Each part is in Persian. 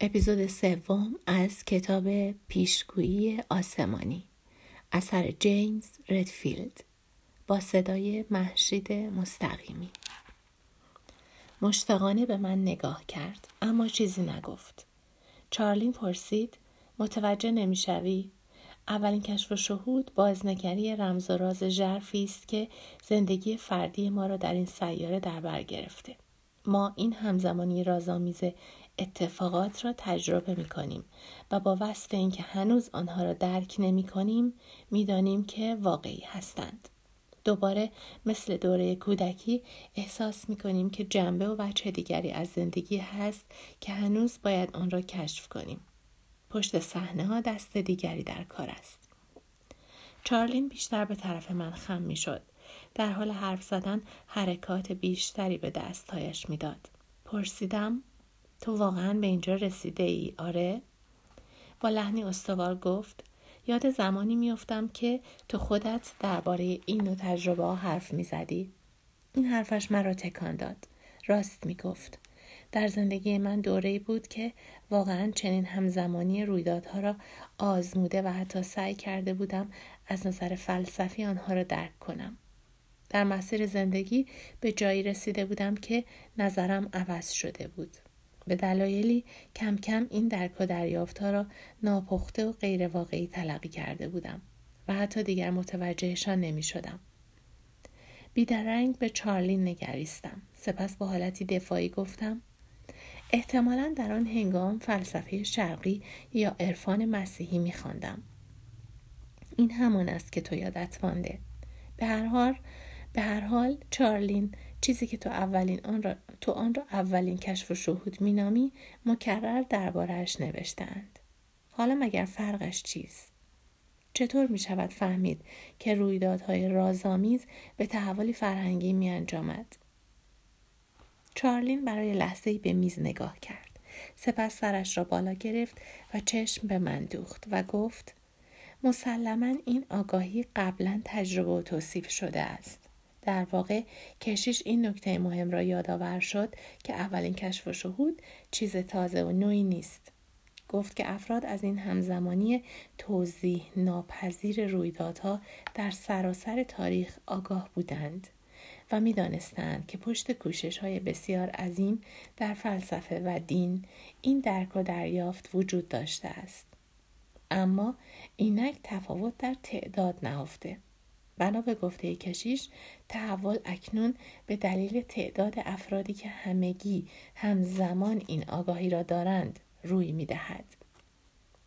اپیزود سوم از کتاب پیشگویی آسمانی اثر جیمز ردفیلد با صدای محشید مستقیمی. مشتاقانه به من نگاه کرد اما چیزی نگفت. چارلین پرسید متوجه نمی‌شوی؟ اولین کشف و شهود بازنگری رمز و راز ژرفی است که زندگی فردی ما را در این سیاره در بر گرفته. ما این همزمانی رازآمیز اتفاقات را تجربه می کنیم و با وصف اینکه هنوز آنها را درک نمی کنیم می دانیم که واقعی هستند. دوباره مثل دوره کودکی احساس می کنیم که جنبه و وجه دیگری از زندگی هست که هنوز باید آن را کشف کنیم. پشت صحنه ها دست دیگری در کار است. چارلین بیشتر به طرف من خم می شد. در حال حرف زدن حرکات بیشتری به دستهایش می‌داد. پرسیدم تو واقعا به اینجا رسیده ای؟ آره؟ با لحنی استوار گفت یاد زمانی میافتم که تو خودت درباره این نوع تجربه ها حرف می‌زدی. این حرفش مرا تکان داد. راست می‌گفت. در زندگی من دوره بود که واقعا چنین همزمانی رویدادها را آزموده و حتی سعی کرده بودم از نظر فلسفی آنها را درک کنم. در مسیر زندگی به جایی رسیده بودم که نظرم عوض شده بود. به دلایلی کم کم این درک و دریافتها را ناپخته و غیر واقعی تلقی کرده بودم و حتی دیگر متوجهشان نمی شدم. بیدرنگ به چارلین نگریستم. سپس با حالتی دفاعی گفتم احتمالا در آن هنگام فلسفه شرقی یا عرفان مسیحی می خواندم. این همان است که تو یادت مانده. به هر حال به هر حال چارلین چیزی که تو اولین آن را تو آن را اولین کشف و شهود مینامی مکرر دربارهش نوشتند حالا مگر فرقش چیست چطور می شود فهمید که رویدادهای رازآمیز به تحولی فرهنگی می انجامد؟ چارلین برای لحظه به میز نگاه کرد. سپس سرش را بالا گرفت و چشم به من دوخت و گفت مسلما این آگاهی قبلا تجربه و توصیف شده است. در واقع کشیش این نکته مهم را یادآور شد که اولین کشف و شهود چیز تازه و نوعی نیست. گفت که افراد از این همزمانی توضیح ناپذیر رویدادها در سراسر تاریخ آگاه بودند و می‌دانستند که پشت کوشش های بسیار عظیم در فلسفه و دین این درک و دریافت وجود داشته است. اما اینک تفاوت در تعداد نهفته. بنا به گفته کشیش تحول اکنون به دلیل تعداد افرادی که همگی همزمان این آگاهی را دارند روی می دهد.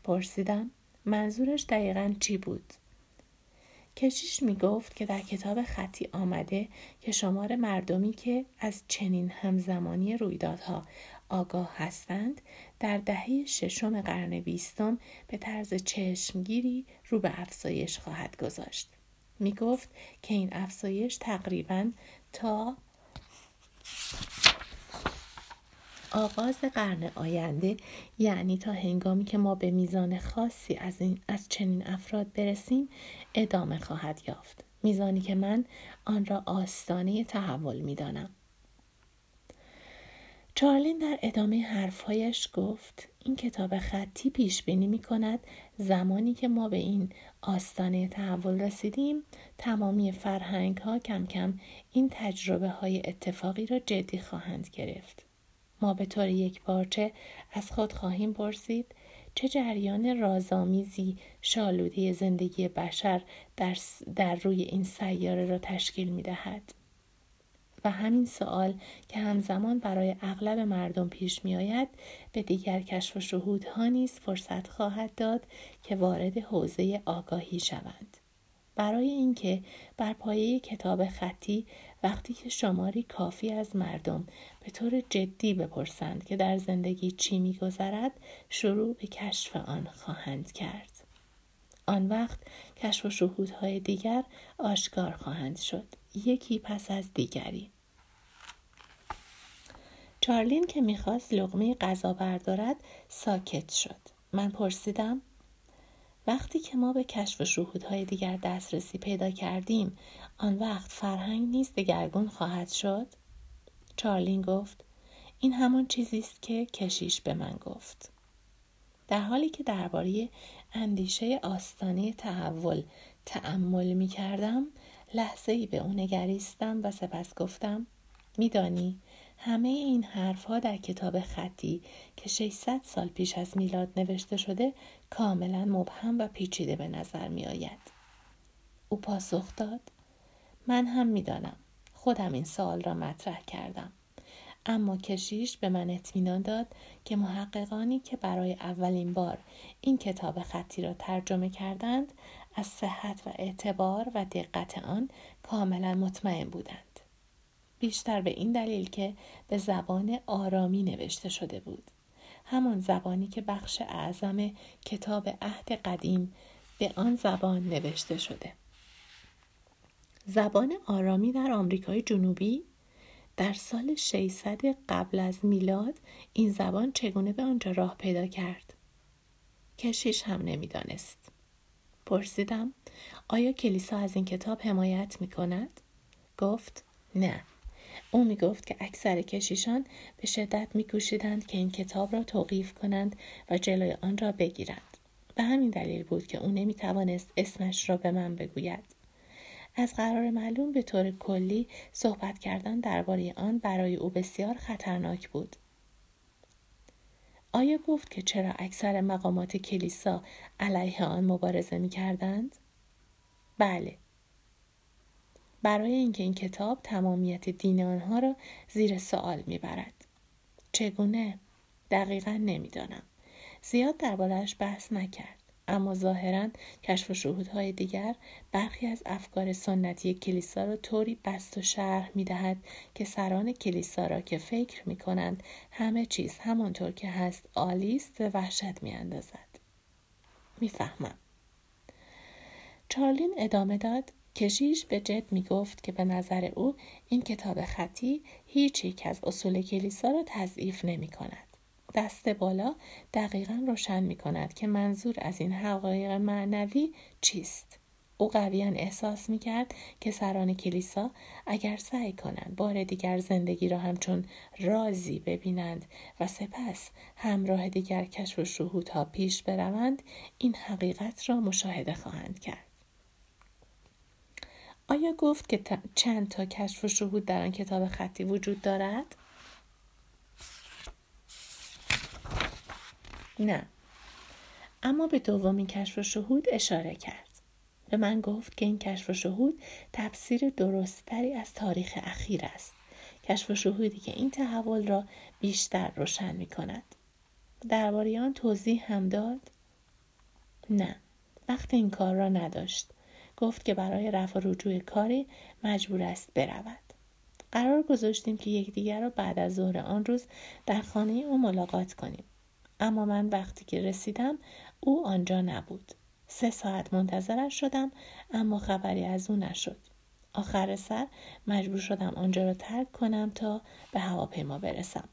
پرسیدم منظورش دقیقا چی بود؟ کشیش می گفت که در کتاب خطی آمده که شمار مردمی که از چنین همزمانی رویدادها آگاه هستند در دهه ششم قرن بیستم به طرز چشمگیری رو به افزایش خواهد گذاشت. می گفت که این افزایش تقریبا تا آغاز قرن آینده یعنی تا هنگامی که ما به میزان خاصی از, این، از چنین افراد برسیم ادامه خواهد یافت. میزانی که من آن را آستانه تحول می‌دانم. چارلین در ادامه حرفهایش گفت این کتاب خطی پیش بینی می کند زمانی که ما به این آستانه تحول رسیدیم تمامی فرهنگ ها کم کم این تجربه های اتفاقی را جدی خواهند گرفت. ما به طور یک بارچه از خود خواهیم پرسید چه جریان رازآمیزی شالوده زندگی بشر در, در روی این سیاره را تشکیل می دهد. و همین سوال که همزمان برای اغلب مردم پیش می آید به دیگر کشف و شهودها نیز فرصت خواهد داد که وارد حوزه آگاهی شوند. برای اینکه بر پایه کتاب خطی وقتی که شماری کافی از مردم به طور جدی بپرسند که در زندگی چی میگذرد شروع به کشف آن خواهند کرد آن وقت کشف و شهودهای دیگر آشکار خواهند شد یکی پس از دیگری. چارلین که می‌خواست لغمه غذا بردارد ساکت شد. من پرسیدم وقتی که ما به کشف و شهودهای دیگر دسترسی پیدا کردیم آن وقت فرهنگ نیز دگرگون خواهد شد؟ چارلین گفت این همان چیزی است که کشیش به من گفت. در حالی که درباره اندیشه آستانه تحول تأمل می کردم لحظه ای به او نگریستم و سپس گفتم میدانی همه این حرفها در کتاب خطی که 600 سال پیش از میلاد نوشته شده کاملا مبهم و پیچیده به نظر می آید. او پاسخ داد من هم می‌دانم خودم این سوال را مطرح کردم اما کشیش به من اطمینان داد که محققانی که برای اولین بار این کتاب خطی را ترجمه کردند از صحت و اعتبار و دقت آن کاملا مطمئن بودند. بیشتر به این دلیل که به زبان آرامی نوشته شده بود. همان زبانی که بخش اعظم کتاب عهد قدیم به آن زبان نوشته شده. زبان آرامی در آمریکای جنوبی در سال 600 قبل از میلاد این زبان چگونه به آنجا راه پیدا کرد؟ کشیش هم نمی‌دانست. پرسیدم آیا کلیسا از این کتاب حمایت می کند؟ گفت نه او می گفت که اکثر کشیشان به شدت می کوشیدند که این کتاب را توقیف کنند و جلوی آن را بگیرند. به همین دلیل بود که او نمی توانست اسمش را به من بگوید. از قرار معلوم به طور کلی صحبت کردن درباره آن برای او بسیار خطرناک بود. آیا گفت که چرا اکثر مقامات کلیسا علیه آن مبارزه می کردند؟ بله. برای اینکه این کتاب تمامیت دین آنها را زیر سوال می‌برد چگونه دقیقا نمی‌دانم زیاد دربارهش بحث نکرد اما ظاهرا کشف و شهودهای دیگر برخی از افکار سنتی کلیسا را طوری بست و شرح می دهد که سران کلیسا را که فکر می کنند همه چیز همانطور که هست عالی است و وحشت می اندازد. می‌فهمم. چارلین ادامه داد کشیش به جد می گفت که به نظر او این کتاب خطی هیچ یک از اصول کلیسا را تضعیف نمی کند. دست بالا دقیقا روشن می کند که منظور از این حقایق معنوی چیست. او قویا احساس می کرد که سران کلیسا اگر سعی کنند بار دیگر زندگی را همچون رازی ببینند و سپس همراه دیگر کشف و شهودها پیش بروند این حقیقت را مشاهده خواهند کرد. آیا گفت که چند تا کشف و شهود در آن کتاب خطی وجود دارد؟ نه. اما به دومین کشف و شهود اشاره کرد. به من گفت که این کشف و شهود تفسیر درستتری از تاریخ اخیر است. کشف و شهودی که این تحول را بیشتر روشن می کند. درباره آن توضیح هم داد؟ نه. وقت این کار را نداشت. گفت که برای رفع رجوع کاری مجبور است برود. قرار گذاشتیم که یکدیگر را بعد از ظهر آن روز در خانه او ملاقات کنیم. اما من وقتی که رسیدم او آنجا نبود. سه ساعت منتظرش شدم اما خبری از او نشد. آخر سر مجبور شدم آنجا را ترک کنم تا به هواپیما برسم.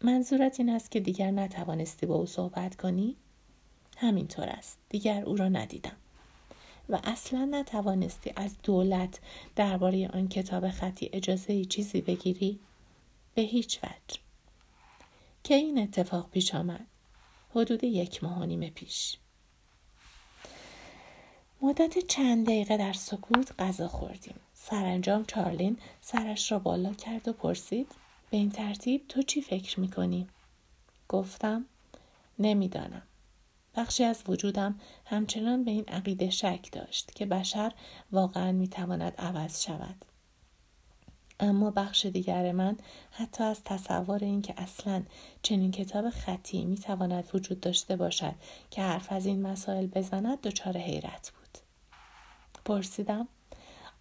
منظورت این است که دیگر نتوانستی با او صحبت کنی؟ همینطور است. دیگر او را ندیدم. و اصلا نتوانستی از دولت درباره آن کتاب خطی اجازه چیزی بگیری؟ به هیچ وجه. که این اتفاق پیش آمد. حدود یک ماه و نیم پیش. مدت چند دقیقه در سکوت غذا خوردیم. سرانجام چارلین سرش را بالا کرد و پرسید به این ترتیب تو چی فکر می‌کنی؟ گفتم نمی‌دانم. بخشی از وجودم همچنان به این عقیده شک داشت که بشر واقعا می‌تواند عوض شود. اما بخش دیگر من حتی از تصور اینکه اصلا چنین کتاب خطی می‌تواند وجود داشته باشد که حرف از این مسائل بزند دچار حیرت بود. پرسیدم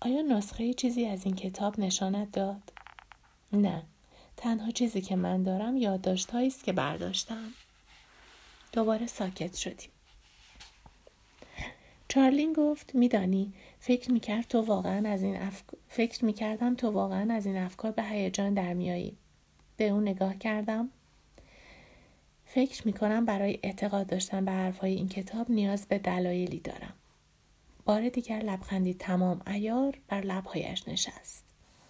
آیا نسخه چیزی از این کتاب نشانت داد؟ نه. تنها چیزی که من دارم یادداشتهایی است که برداشتم. دوباره ساکت شدیم. چارلین گفت میدانی فکر می‌کرد تو واقعا از این فکر می‌کردم تو واقعا از این افکار به هیجان در میایی به اون نگاه کردم. فکر می‌کنم برای اعتقاد داشتن به حرفهای این کتاب نیاز به دلایلی دارم. بار دیگر لبخندی تمام ایار بر لبهایش نشست.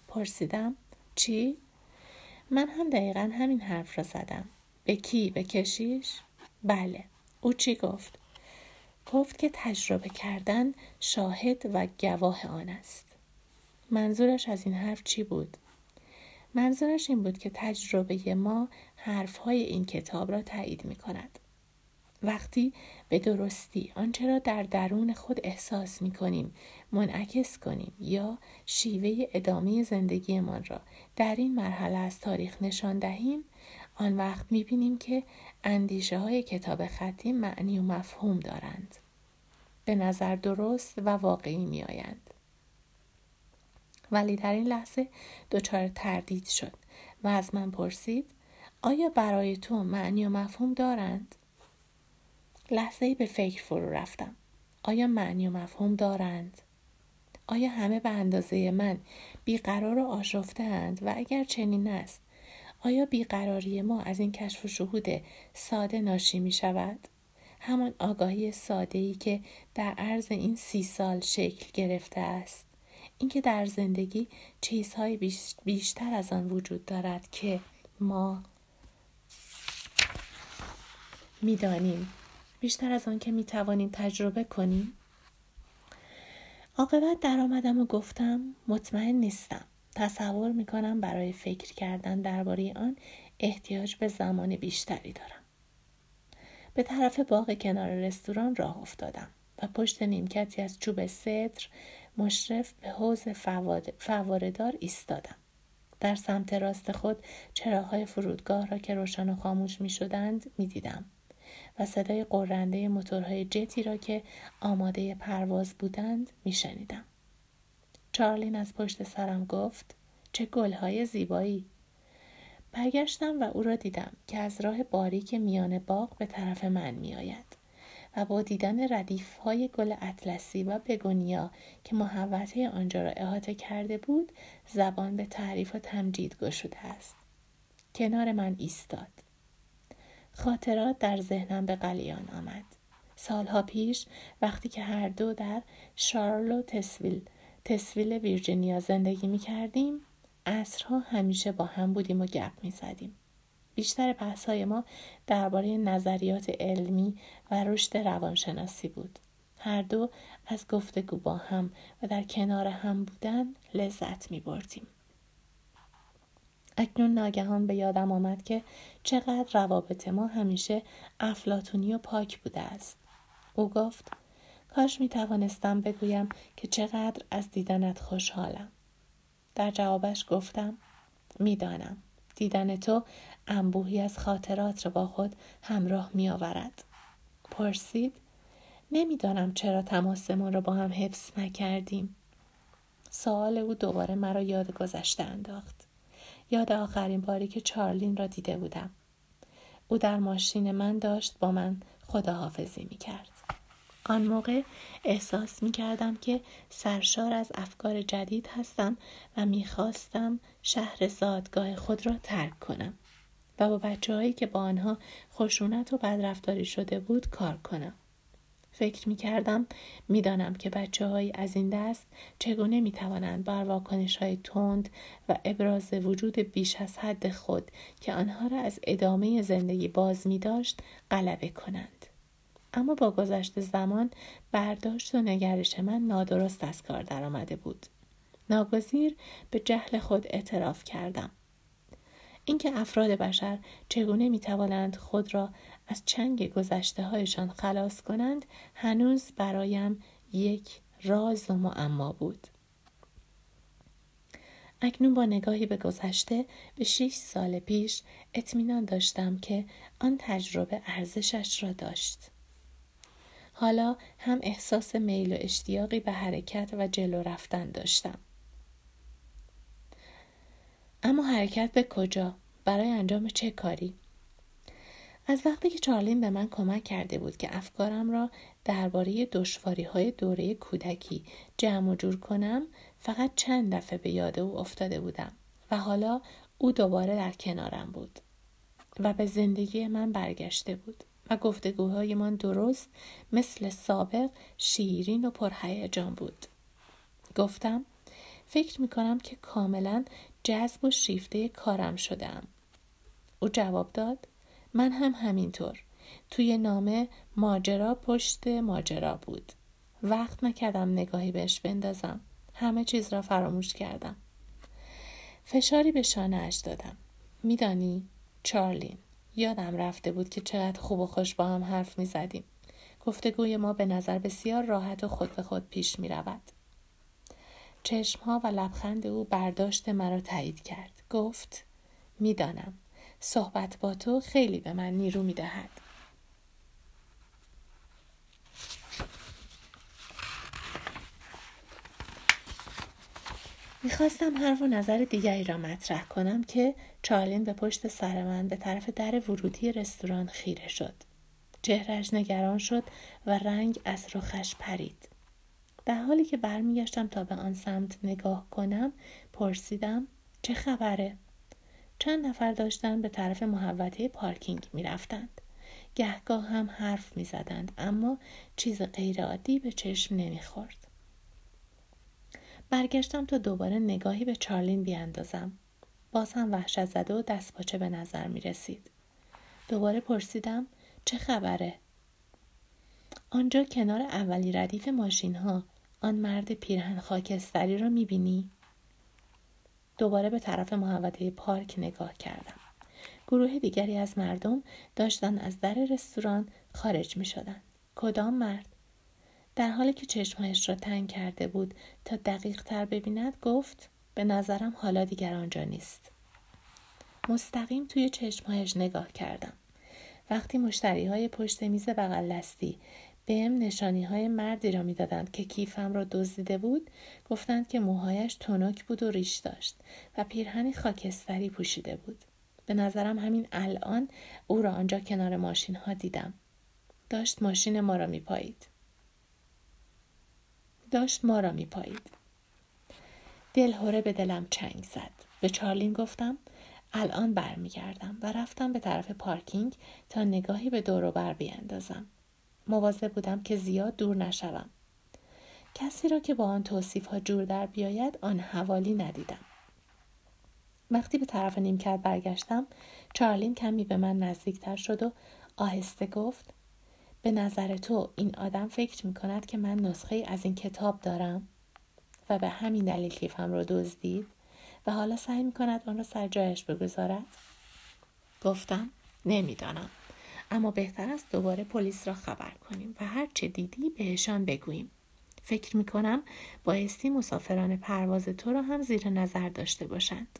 پرسیدم چی؟ من هم دقیقا همین حرف را زدم. به کی؟ به کشیش؟ بله. او چی گفت؟ گفت که تجربه کردن شاهد و گواه آن است منظورش از این حرف چی بود منظورش این بود که تجربه ما حرفهای این کتاب را تایید می کند. وقتی به درستی آنچه را در درون خود احساس می کنیم منعکس کنیم یا شیوه ادامه زندگیمان را در این مرحله از تاریخ نشان دهیم آن وقت می بینیم که اندیشه های کتاب خطی معنی و مفهوم دارند. به نظر درست و واقعی می آیند. ولی در این لحظه دچار تردید شد و از من پرسید آیا برای تو معنی و مفهوم دارند؟ لحظه به فکر فرو رفتم. آیا معنی و مفهوم دارند؟ آیا همه به اندازه من بیقرار و آشفته و اگر چنین است آیا بیقراری ما از این کشف و شهود ساده ناشی می شود؟ همان آگاهی ساده ای که در عرض این سی سال شکل گرفته است. اینکه در زندگی چیزهای بیشتر از آن وجود دارد که ما می‌دانیم بیشتر از آن که می توانیم تجربه کنیم. عاقبت در آمدم و گفتم مطمئن نیستم. تصور می کنم برای فکر کردن درباره آن احتیاج به زمان بیشتری دارم. به طرف باغ کنار رستوران راه افتادم و پشت نیمکتی از چوب صدر مشرف به حوز فواردار ایستادم. در سمت راست خود چراغهای فرودگاه را که روشن و خاموش می شدند می دیدم و صدای قرنده موتورهای جتی را که آماده پرواز بودند می شنیدم. چارلین از پشت سرم گفت چه گلهای زیبایی برگشتم و او را دیدم که از راه باریک میان باغ به طرف من می آید. و با دیدن ردیف های گل اطلسی و بگونیا که محوطه آنجا را احاطه کرده بود زبان به تعریف و تمجید گشوده است کنار من ایستاد خاطرات در ذهنم به قلیان آمد سالها پیش وقتی که هر دو در شارلو تسویل تسویل ویرجینیا زندگی می کردیم عصرها همیشه با هم بودیم و گپ می زدیم. بیشتر بحثهای ما درباره نظریات علمی و رشد روانشناسی بود. هر دو از گفتگو با هم و در کنار هم بودن لذت می بردیم. اکنون ناگهان به یادم آمد که چقدر روابط ما همیشه افلاتونی و پاک بوده است. او گفت کاش می توانستم بگویم که چقدر از دیدنت خوشحالم. در جوابش گفتم می‌دانم دیدن تو انبوهی از خاطرات را با خود همراه می آورد. پرسید نمی‌دانم چرا تماسمان را با هم حفظ نکردیم. سوال او دوباره مرا یاد گذشته انداخت. یاد آخرین باری که چارلین را دیده بودم. او در ماشین من داشت با من خداحافظی می کرد. آن موقع احساس می کردم که سرشار از افکار جدید هستم و می خواستم شهر زادگاه خود را ترک کنم و با بچه هایی که با آنها خشونت و بدرفتاری شده بود کار کنم. فکر می کردم می دانم که بچه های از این دست چگونه می توانند بر واکنش های تند و ابراز وجود بیش از حد خود که آنها را از ادامه زندگی باز می داشت غلبه کنند. اما با گذشت زمان برداشت و نگرش من نادرست از کار درآمده بود. ناگزیر به جهل خود اعتراف کردم. اینکه افراد بشر چگونه می توانند خود را از چنگ گذشته هایشان خلاص کنند هنوز برایم یک راز و معما بود. اکنون با نگاهی به گذشته به شش سال پیش اطمینان داشتم که آن تجربه ارزشش را داشت. حالا هم احساس میل و اشتیاقی به حرکت و جلو رفتن داشتم. اما حرکت به کجا؟ برای انجام چه کاری؟ از وقتی که چارلین به من کمک کرده بود که افکارم را درباره دشواری های دوره کودکی جمع و جور کنم فقط چند دفعه به یاد او افتاده بودم و حالا او دوباره در کنارم بود و به زندگی من برگشته بود و گفتگوهایمان درست مثل سابق شیرین و پرهیجان بود گفتم فکر می کنم که کاملا جذب و شیفته کارم شدم. او جواب داد من هم همینطور. توی نامه ماجرا پشت ماجرا بود. وقت نکردم نگاهی بهش بندازم. همه چیز را فراموش کردم. فشاری به شانهاش دادم. میدانی چارلین یادم رفته بود که چقدر خوب و خوش با هم حرف می زدیم. گفتگوی ما به نظر بسیار راحت و خود به خود پیش می رود. چشمها و لبخند او برداشت مرا تایید کرد. گفت می‌دانم صحبت با تو خیلی به من نیرو می دهد. می‌خواستم حرف و نظر دیگری را مطرح کنم که چارلین به پشت سر من به طرف در ورودی رستوران خیره شد. چهرش نگران شد و رنگ از رخش پرید. در حالی که برمیگشتم تا به آن سمت نگاه کنم پرسیدم چه خبره؟ چند نفر داشتن به طرف محوطه پارکینگ می‌رفتند. گهگاه هم حرف می زدند اما چیز غیرعادی به چشم نمی‌خورد. برگشتم تا دوباره نگاهی به چارلین بیاندازم. باز هم وحشت زده و دست پاچه به نظر می رسید. دوباره پرسیدم چه خبره؟ آنجا کنار اولی ردیف ماشین ها آن مرد پیرهن خاکستری را می بینی؟ دوباره به طرف محوطه پارک نگاه کردم. گروه دیگری از مردم داشتن از در رستوران خارج می شدن. کدام مرد؟ در حالی که چشمهایش را تنگ کرده بود تا دقیق تر ببیند گفت به نظرم حالا دیگر آنجا نیست. مستقیم توی چشمهایش نگاه کردم. وقتی مشتری های پشت میز بغل بهم نشانی های مردی را می‌دادند که کیفم را دزدیده بود گفتند که موهایش تنک بود و ریش داشت و پیرهنی خاکستری پوشیده بود. به نظرم همین الان او را آنجا کنار ماشین ها دیدم. داشت ماشین ما را میپایید. داشت ما را میپایید. دلهوره به دلم چنگ زد. به چارلین گفتم الان برمیگردم و رفتم به طرف پارکینگ تا نگاهی به دور بر بیاندازم مواظب بودم که زیاد دور نشوم. کسی را که با آن توصیف ها جور در بیاید آن حوالی ندیدم. وقتی به طرف نیمکت برگشتم چارلین کمی به من نزدیکتر شد و آهسته گفت به نظر تو این آدم فکر می کند که من نسخه از این کتاب دارم و به همین دلیل کیفم را دزدید و حالا سعی می کند آن را سر جایش بگذارد؟ گفتم نمی‌دانم. اما بهتر است دوباره پلیس را خبر کنیم و هر چه دیدی بهشان بگوییم. فکر می کنم بایستی مسافران پرواز تو را هم زیر نظر داشته باشند.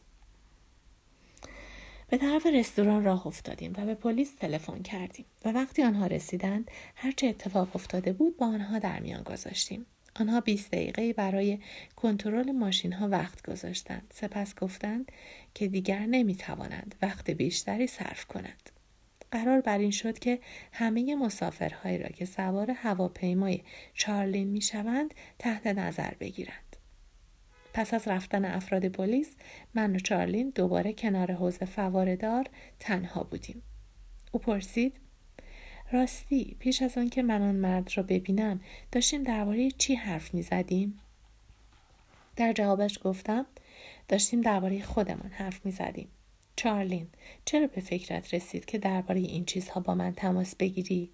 به طرف رستوران راه افتادیم و به پلیس تلفن کردیم و وقتی آنها رسیدند هرچه اتفاق افتاده بود با آنها در میان گذاشتیم. آنها 20 دقیقه برای کنترل ماشین ها وقت گذاشتند. سپس گفتند که دیگر نمی توانند وقت بیشتری صرف کنند. قرار بر این شد که همه مسافرهایی را که سوار هواپیمای چارلین می شوند تحت نظر بگیرند. پس از رفتن افراد پلیس من و چارلین دوباره کنار حوز فواردار تنها بودیم. او پرسید راستی پیش از آن که من آن مرد را ببینم داشتیم درباره چی حرف می زدیم؟ در جوابش گفتم داشتیم درباره خودمان حرف می زدیم. چارلین چرا به فکرت رسید که درباره این چیزها با من تماس بگیری؟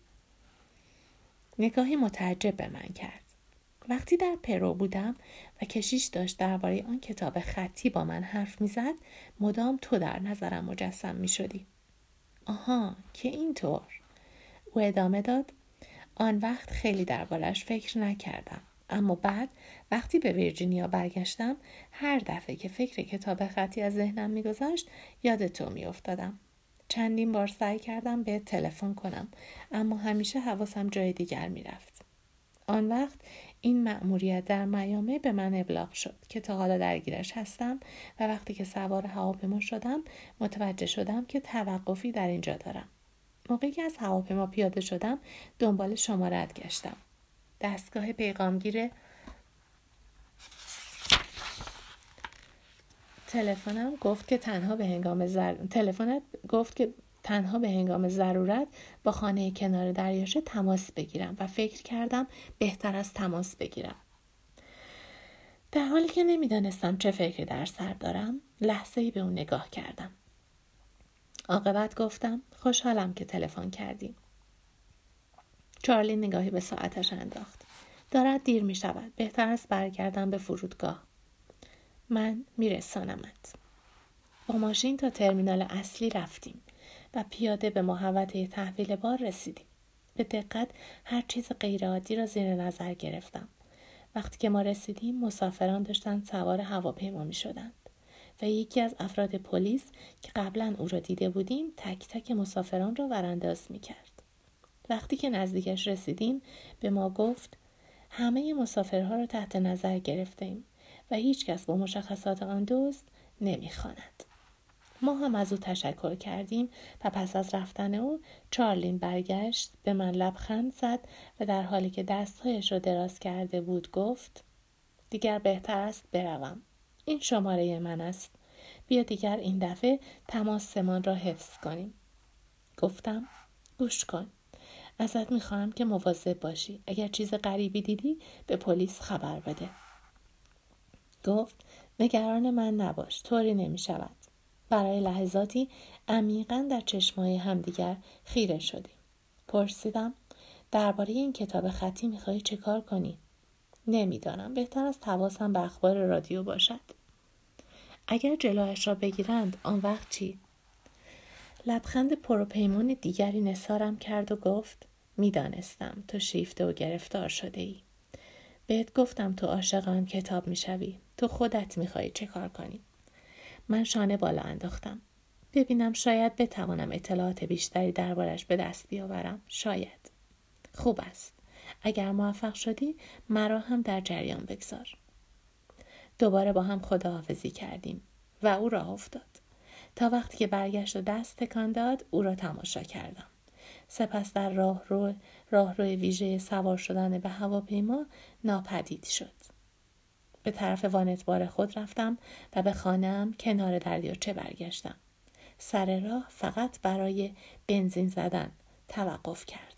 نگاهی متعجب به من کرد. وقتی در پرو بودم و کشیش داشت درباره آن کتاب خطی با من حرف می‌زد مدام تو در نظرم مجسم می شدی. آها که اینطور؟ او ادامه داد آن وقت خیلی دربارش فکر نکردم. اما بعد وقتی به ویرجینیا برگشتم هر دفعه که فکر کتاب خطی از ذهنم میگذشت یاد تو میافتادم. چندین بار سعی کردم به تلفن کنم اما همیشه حواسم جای دیگر می‌رفت. آن وقت این مأموریت در میامه به من ابلاغ شد که تا حالا درگیرش هستم و وقتی که سوار هواپیما شدم متوجه شدم که توقفی در اینجا دارم. موقعی که از هواپیما پیاده شدم دنبال شما رد گشتم. دستگاه پیغامگیر تلفنم گفت که تنها به هنگام زر... تلفنت گفت که تنها به هنگام ضرورت با خانه کنار دریاچه تماس بگیرم و فکر کردم بهتر از تماس بگیرم. در حالی که نمی‌دانستم چه فکری در سر دارم لحظه ای به اون نگاه کردم. عاقبت گفتم خوشحالم که تلفن کردیم. چارلی نگاهی به ساعتش انداخت. دارد دیر می شود. بهتر است برگردم به فرودگاه. من میرسانمت. با ماشین تا ترمینال اصلی رفتیم و پیاده به محوطه تحویل بار رسیدیم. به دقت هر چیز غیرعادی را زیر نظر گرفتم. وقتی که ما رسیدیم مسافران داشتند سوار هواپیما می شدند و یکی از افراد پلیس که قبلا او را دیده بودیم تک تک مسافران را ورانداز می کرد. وقتی که نزدیکش رسیدیم به ما گفت همه مسافرها را تحت نظر گرفتیم و هیچ کس با مشخصات آن دوست نمی‌خواند. ما هم از او تشکر کردیم و پس از رفتن او چارلین برگشت به من لبخند زد و در حالی که دستهایش را دراز کرده بود گفت دیگر بهتر است بروم. این شماره من است. بیا دیگر این دفعه تماسمان را حفظ کنیم. گفتم گوش کن. ازت می‌خواهم که مواظب باشی. اگر چیز غریبی دیدی به پلیس خبر بده. گفت نگران من نباش طوری نمی شود برای لحظاتی عمیقا در چشمای همدیگر خیره شدیم. پرسیدم درباره این کتاب خطی می‌خواهی چه کار کنی؟ نمی‌دانم. بهتر از حواسم به اخبار رادیو باشد. اگر جلویش را بگیرند آن وقت چی؟ لبخند پروپیمون دیگری نسارم کرد و گفت می‌دانستم تو شیفته و گرفتار شده ای بهت گفتم تو عاشق آن کتاب می‌شوی. تو خودت می‌خواهی چه کار کنی؟ من شانه بالا انداختم. ببینم شاید بتوانم اطلاعات بیشتری دربارش به دست بیاورم. شاید. خوب است. اگر موفق شدی مرا هم در جریان بگذار. دوباره با هم خداحافظی کردیم و او راه افتاد. تا وقتی که برگشت و دست تکان داد او را تماشا کردم. سپس در راه رو راه روی ویژه سوار شدن به هواپیما ناپدید شد. به طرف وانتبار خود رفتم و به خانم کنار دریاچه برگشتم. سر راه فقط برای بنزین زدن توقف کردم